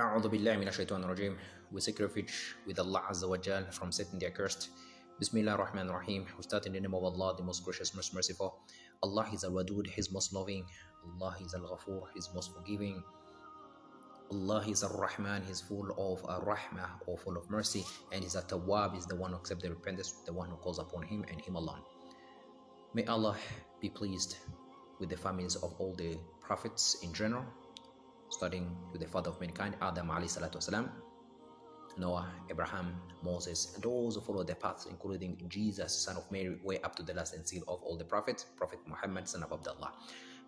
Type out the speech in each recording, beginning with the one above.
A'udhu billahi minash shaitan rajim. We seek with Allah Azza wa Jal from Satan the accursed. Bismillah ar-Rahman rahim We start in the name of Allah, the most gracious, most merciful. Allah is al-Wadud, He's most loving. Allah is al-Ghafur, He's most forgiving. Allah is al-Rahman, He's full of al-Rahmah or full of mercy. And He's Tawwab is the one who accepts the repentance, the one who calls upon Him and Him alone. May Allah be pleased with the families of all the prophets in general starting with the father of mankind, Adam wasalam, Noah, Abraham, Moses, and those who follow their paths, including Jesus, son of Mary, way up to the last and seal of all the prophets, Prophet Muhammad, son of Abdullah.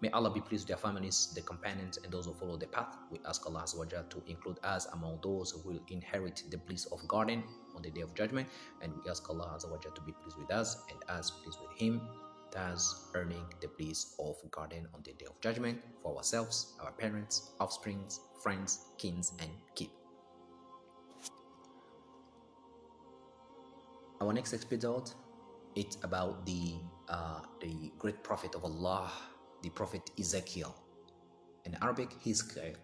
May Allah be pleased with their families, the companions, and those who follow the path. We ask Allah to include us among those who will inherit the bliss of garden on the day of judgment. And we ask Allah to be pleased with us and us pleased with Him, thus earning the bliss of garden on the day of judgment for ourselves, our parents, offsprings, friends, kins, and kin. Our next episode it's about the uh, the great prophet of Allah, the prophet Ezekiel. In Arabic, Hizkiel.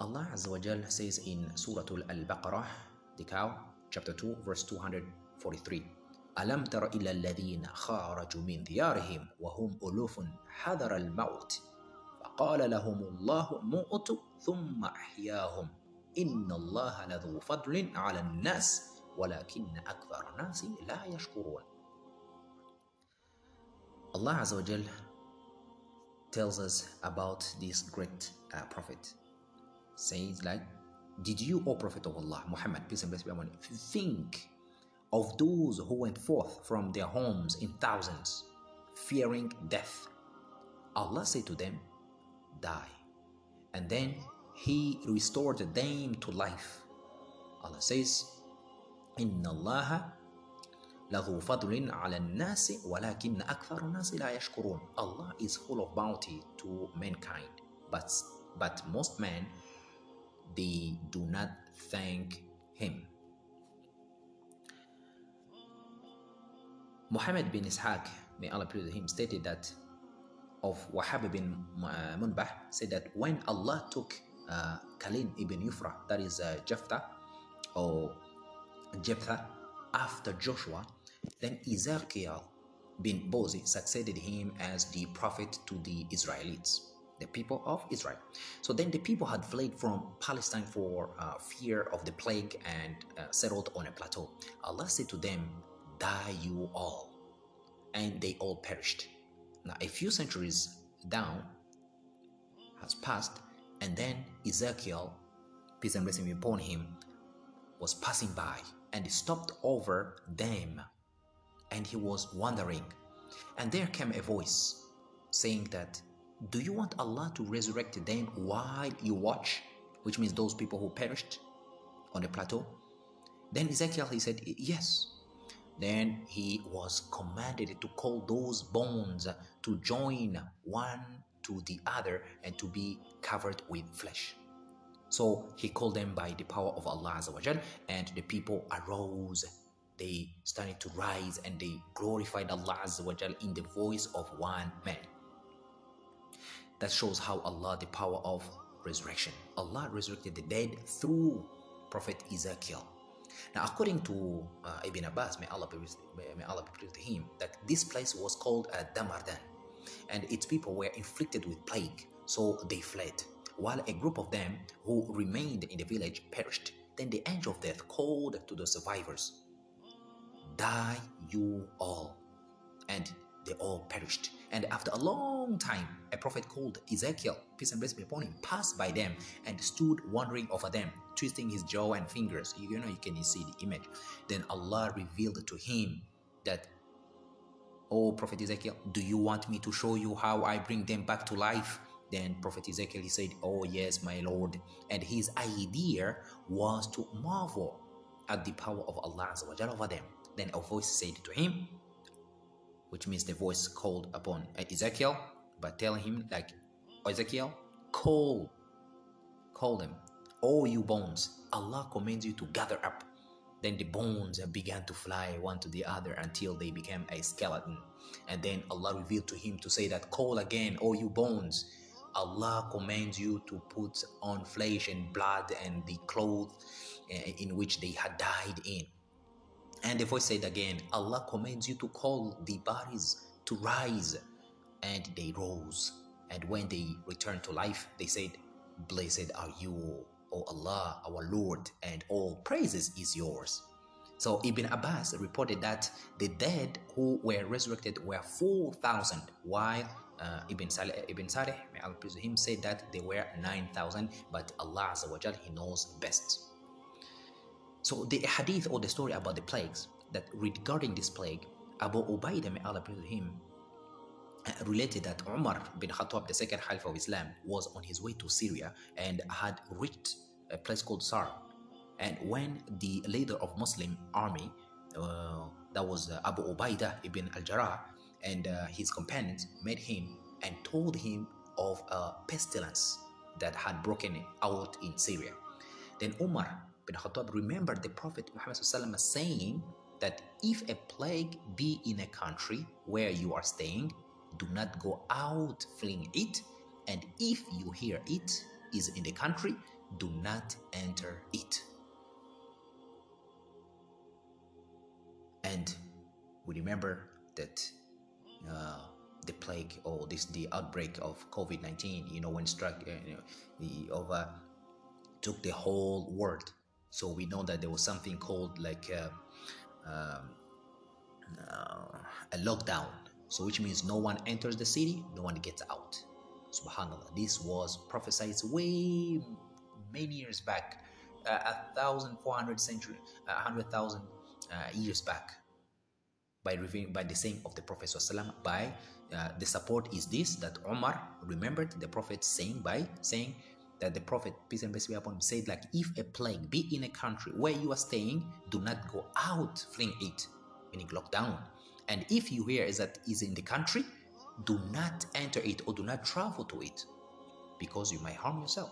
Allah Azza wa Jal says in Surah Al-Baqarah, the cow, chapter 2, verse 243. ألم تر إلى الذين خرجوا من ديارهم وهم ألوف حذر الموت فقال لهم الله موتوا ثم أحياهم إن الله لذو فضل على الناس ولكن أكثر الناس لا يشكرون Allah Azza wa Jal tells us about this great uh, prophet. Says like, did you, O Prophet of Allah, Muhammad, peace and blessings be upon him, think of those who went forth from their homes in thousands, fearing death? Allah said to them, die. And then He restored them to life. Allah says, إن الله له فضل على الناس ولكن أكثر الناس لا يشكرون Allah is full of bounty to mankind but but most men they do not thank him Muhammad bin Ishaq may Allah please him stated that of Wahab bin Munabbih said that when Allah took uh, Khalid ibn Yufra that is uh, Jephthah or Jephthah after Joshua, then Ezekiel bin Bozi succeeded him as the prophet to the Israelites, the people of Israel. So then the people had fled from Palestine for uh, fear of the plague and uh, settled on a plateau. Allah said to them, Die you all. And they all perished. Now, a few centuries down has passed, and then Ezekiel, peace and blessing be upon him, was passing by and he stopped over them. And he was wondering. And there came a voice saying that, Do you want Allah to resurrect them while you watch? Which means those people who perished on the plateau. Then Ezekiel he said, Yes. Then he was commanded to call those bones to join one to the other and to be covered with flesh. So he called them by the power of Allah Azawajal, and the people arose. They started to rise and they glorified Allah Azawajal in the voice of one man. That shows how Allah, the power of resurrection. Allah resurrected the dead through Prophet Ezekiel. Now, according to uh, Ibn Abbas, may Allah, be, may Allah be pleased with him, that this place was called uh, Damardan, and its people were inflicted with plague, so they fled while a group of them who remained in the village perished. Then the angel of death called to the survivors, Die you all. And they all perished. And after a long time, a prophet called Ezekiel, peace and blessings be upon him, passed by them and stood wondering over them, twisting his jaw and fingers. You know, you can see the image. Then Allah revealed to him that, Oh, Prophet Ezekiel, do you want me to show you how I bring them back to life? Then Prophet Ezekiel he said, Oh, yes, my Lord. And his idea was to marvel at the power of Allah over them. Then a voice said to him, which means the voice called upon Ezekiel, but tell him, like, Ezekiel, call, call them, all you bones. Allah commands you to gather up. Then the bones began to fly one to the other until they became a skeleton. And then Allah revealed to him to say that, Call again, all you bones Allah commands you to put on flesh and blood and the clothes eh, in which they had died in. And the voice said again, Allah commands you to call the bodies to rise. And they rose. And when they returned to life, they said, Blessed are you, O Allah, our Lord, and all praises is yours. So Ibn Abbas reported that the dead who were resurrected were 4,000, while uh, Ibn Saleh, Ibn Saleh, may Allah him, said that they were 9,000, but Allah Azza wa Jal, He knows best. So the hadith or the story about the plagues, that regarding this plague, Abu Ubaidah, may Allah him, uh, related that Umar bin Khattab, the second Caliph of Islam, was on his way to Syria and had reached a place called Sar. And when the leader of Muslim army, uh, that was uh, Abu Ubaidah ibn al-Jarrah, and uh, his companions met him and told him of a pestilence that had broken out in Syria. Then Umar bin Khattab remembered the Prophet Muhammad saying that if a plague be in a country where you are staying, do not go out fleeing it, and if you hear it is in the country, do not enter it. And we remember that uh, the plague or this the outbreak of COVID nineteen, you know, when struck, uh, you know, the over took the whole world. So we know that there was something called like uh, um, uh, a lockdown. So which means no one enters the city, no one gets out. Subhanallah. This was prophesied way many years back, uh, a thousand four hundred century, a hundred thousand uh, years back by by the saying of the Prophet by uh, the support is this that Omar remembered the Prophet saying by saying that the Prophet peace and blessings be upon him said like if a plague be in a country where you are staying, do not go out fleeing it, meaning lockdown. And if you hear is that is in the country, do not enter it or do not travel to it, because you might harm yourself.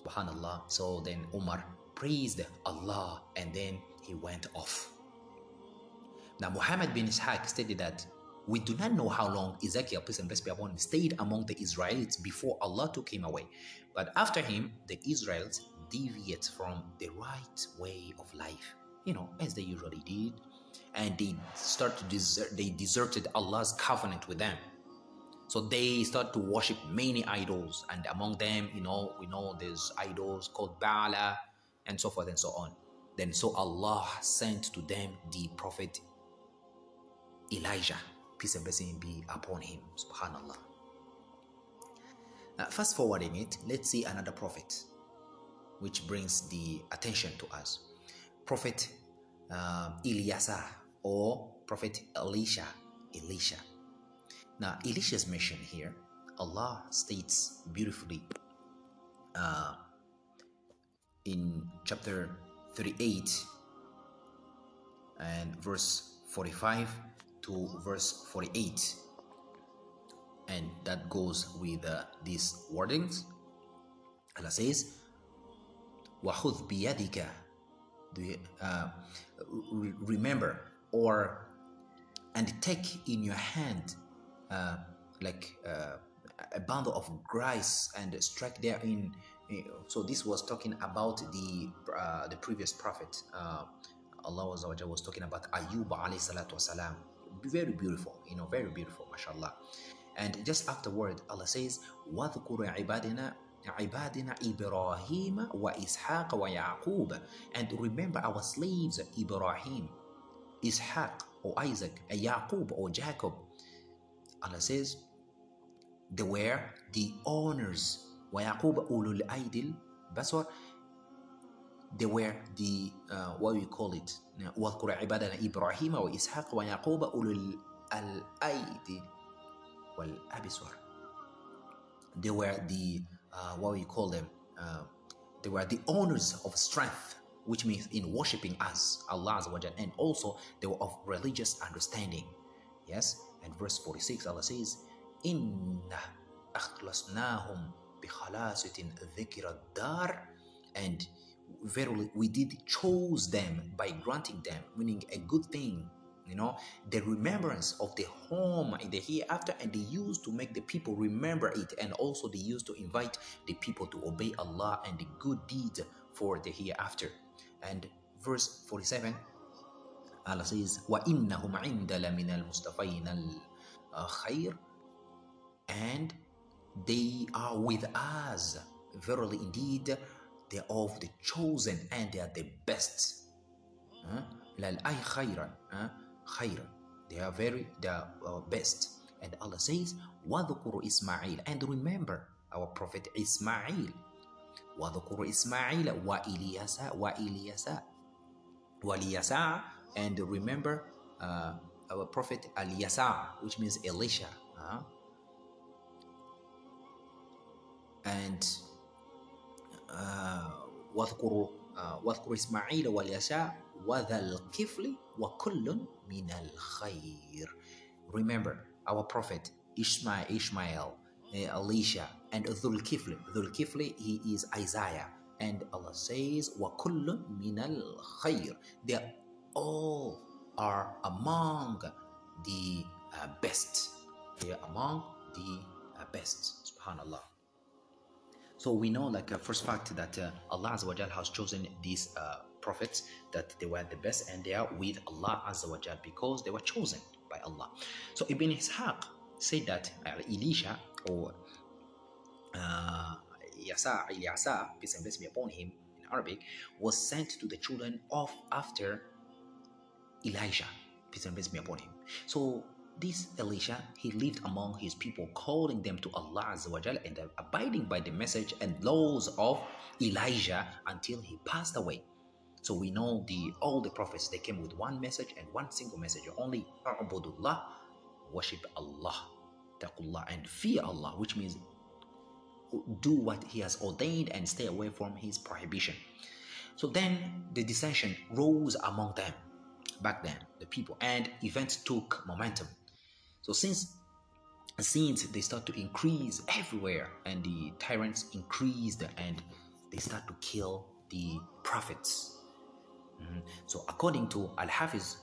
Subhanallah. So then Umar praised Allah and then he went off. Now, Muhammad bin Ishaq stated that we do not know how long Ezekiel, peace and blessings be upon him, stayed among the Israelites before Allah took him away. But after him, the Israelites deviate from the right way of life, you know, as they usually did. And they start to desert, they deserted Allah's covenant with them. So they start to worship many idols, and among them, you know, we know there's idols called Baala and so forth and so on. Then so Allah sent to them the Prophet Elijah, peace and blessing be upon him. Subhanallah. Now, fast forwarding it, let's see another prophet, which brings the attention to us. Prophet uh, or Prophet Elisha. Elisha. Now, Elisha's mission here, Allah states beautifully uh, in chapter 38 and verse 45 to verse 48 and that goes with uh, these wordings Allah says وَخُذْ بِيَدِكَ uh, remember or and take in your hand uh, like uh, a bundle of grass and strike therein so this was talking about the uh, the previous prophet uh, Allah was, was talking about Ayub alayhi salatu wasalam very beautiful, you know, very beautiful, mashallah. And just afterward, Allah says, وَذْكُرُ عِبَادِنَا عِبَادِنَا إِبْرَاهِيمَ وَإِسْحَاقَ وَيَعْقُوبَ And remember our slaves, Ibrahim, Ishaq, or Isaac, Yaqub, or Jacob. Allah says, they were the owners. وَيَعْقُوبَ أُولُو الْأَيْدِ الْبَصَرِ they were the uh, what we call it واذكر عبادنا إبراهيم وإسحاق ويعقوب أولو الأيدي والأبصار they were the uh, what we call them uh, they were the owners of strength which means in worshiping us Allah and also they were of religious understanding yes and verse 46 Allah says إنا أخلصناهم بخلاصة ذكر الدار and verily we did chose them by granting them meaning a good thing you know the remembrance of the home in the hereafter and they used to make the people remember it and also they used to invite the people to obey allah and the good deeds for the hereafter. And verse 47 allah says wa innahum indala min al uh, and they are with us. Verily indeed they are of the chosen and they are the best huh? خيرا khayran. They are very the uh, best. And Allah says, وَذُكُرُ Ismail. And remember our Prophet Ismail. وَذُكُرُ Ismail وَإِلِيَسَ وَإِلِيَسَ وَإِلِيَسَ And remember uh, our Prophet Aliyasa, which means Elisha. Uh, and uh, واذكروا uh, واذكروا إسماعيل واليسع وذا الكفل وكل من الخير Remember our prophet Ishmael, Ishmael, uh, Elisha, and Dhul Kifli. Dhul Kifli, he is Isaiah. And Allah says, وَكُلٌّ مِنَ الْخَيْرِ They all are among the uh, best. They are among the uh, best. Subhanallah. So we know, like, a first fact that uh, Allah has chosen these uh, prophets that they were the best and they are with Allah Azza because they were chosen by Allah. So Ibn Ishaq said that uh, Elisha or uh, Yasa, peace and be upon him in Arabic, was sent to the children of after Elijah, peace and be upon him. So this Elisha, he lived among his people, calling them to Allah and abiding by the message and laws of Elijah until he passed away. So we know the all the prophets they came with one message and one single message only A'budullah, worship Allah, taqullah and fear Allah, which means do what He has ordained and stay away from His prohibition. So then the dissension rose among them back then, the people, and events took momentum. So since since they start to increase everywhere and the tyrants increased and they start to kill the prophets Mm-hmm. So according to Al-Hafiz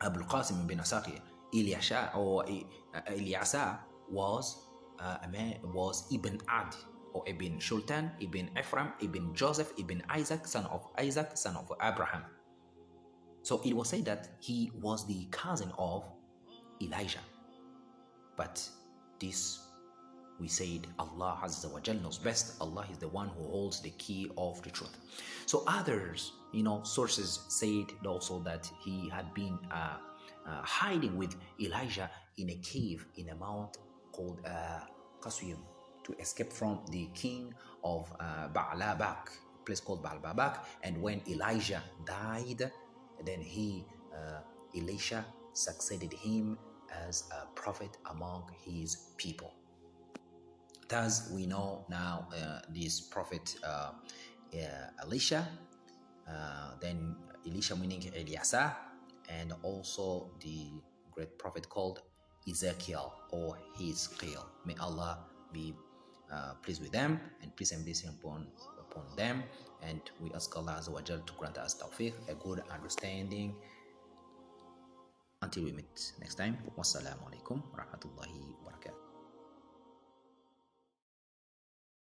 Abul Qasim bin Asakir, Ilyasha or Ilyasa was uh, a man was Ibn Ad or Ibn Shultan, Ibn Ephraim, Ibn Joseph, Ibn Isaac, son of Isaac, son of Abraham. So it was said that he was the cousin of Elijah. But this we said Allah Azza wa Jal knows best. Allah is the one who holds the key of the truth. So others, you know, sources said also that he had been uh, uh, hiding with Elijah in a cave in a mount called uh, to escape from the king of uh, Baalbek, a place called Baalbek. And when Elijah died, then he, uh, Elisha, succeeded him as a prophet among his people. Thus, we know now uh, this prophet uh, Elisha, uh, then Elisha meaning Eliasa, and also the great prophet called Ezekiel or Hizkiel. May Allah be uh, pleased with them and peace and blessing upon upon them. And we ask Allah to grant us tawfiq, a good understanding. Until we meet next time. Wassalamu alaikum warahmatullahi wabarakatuh.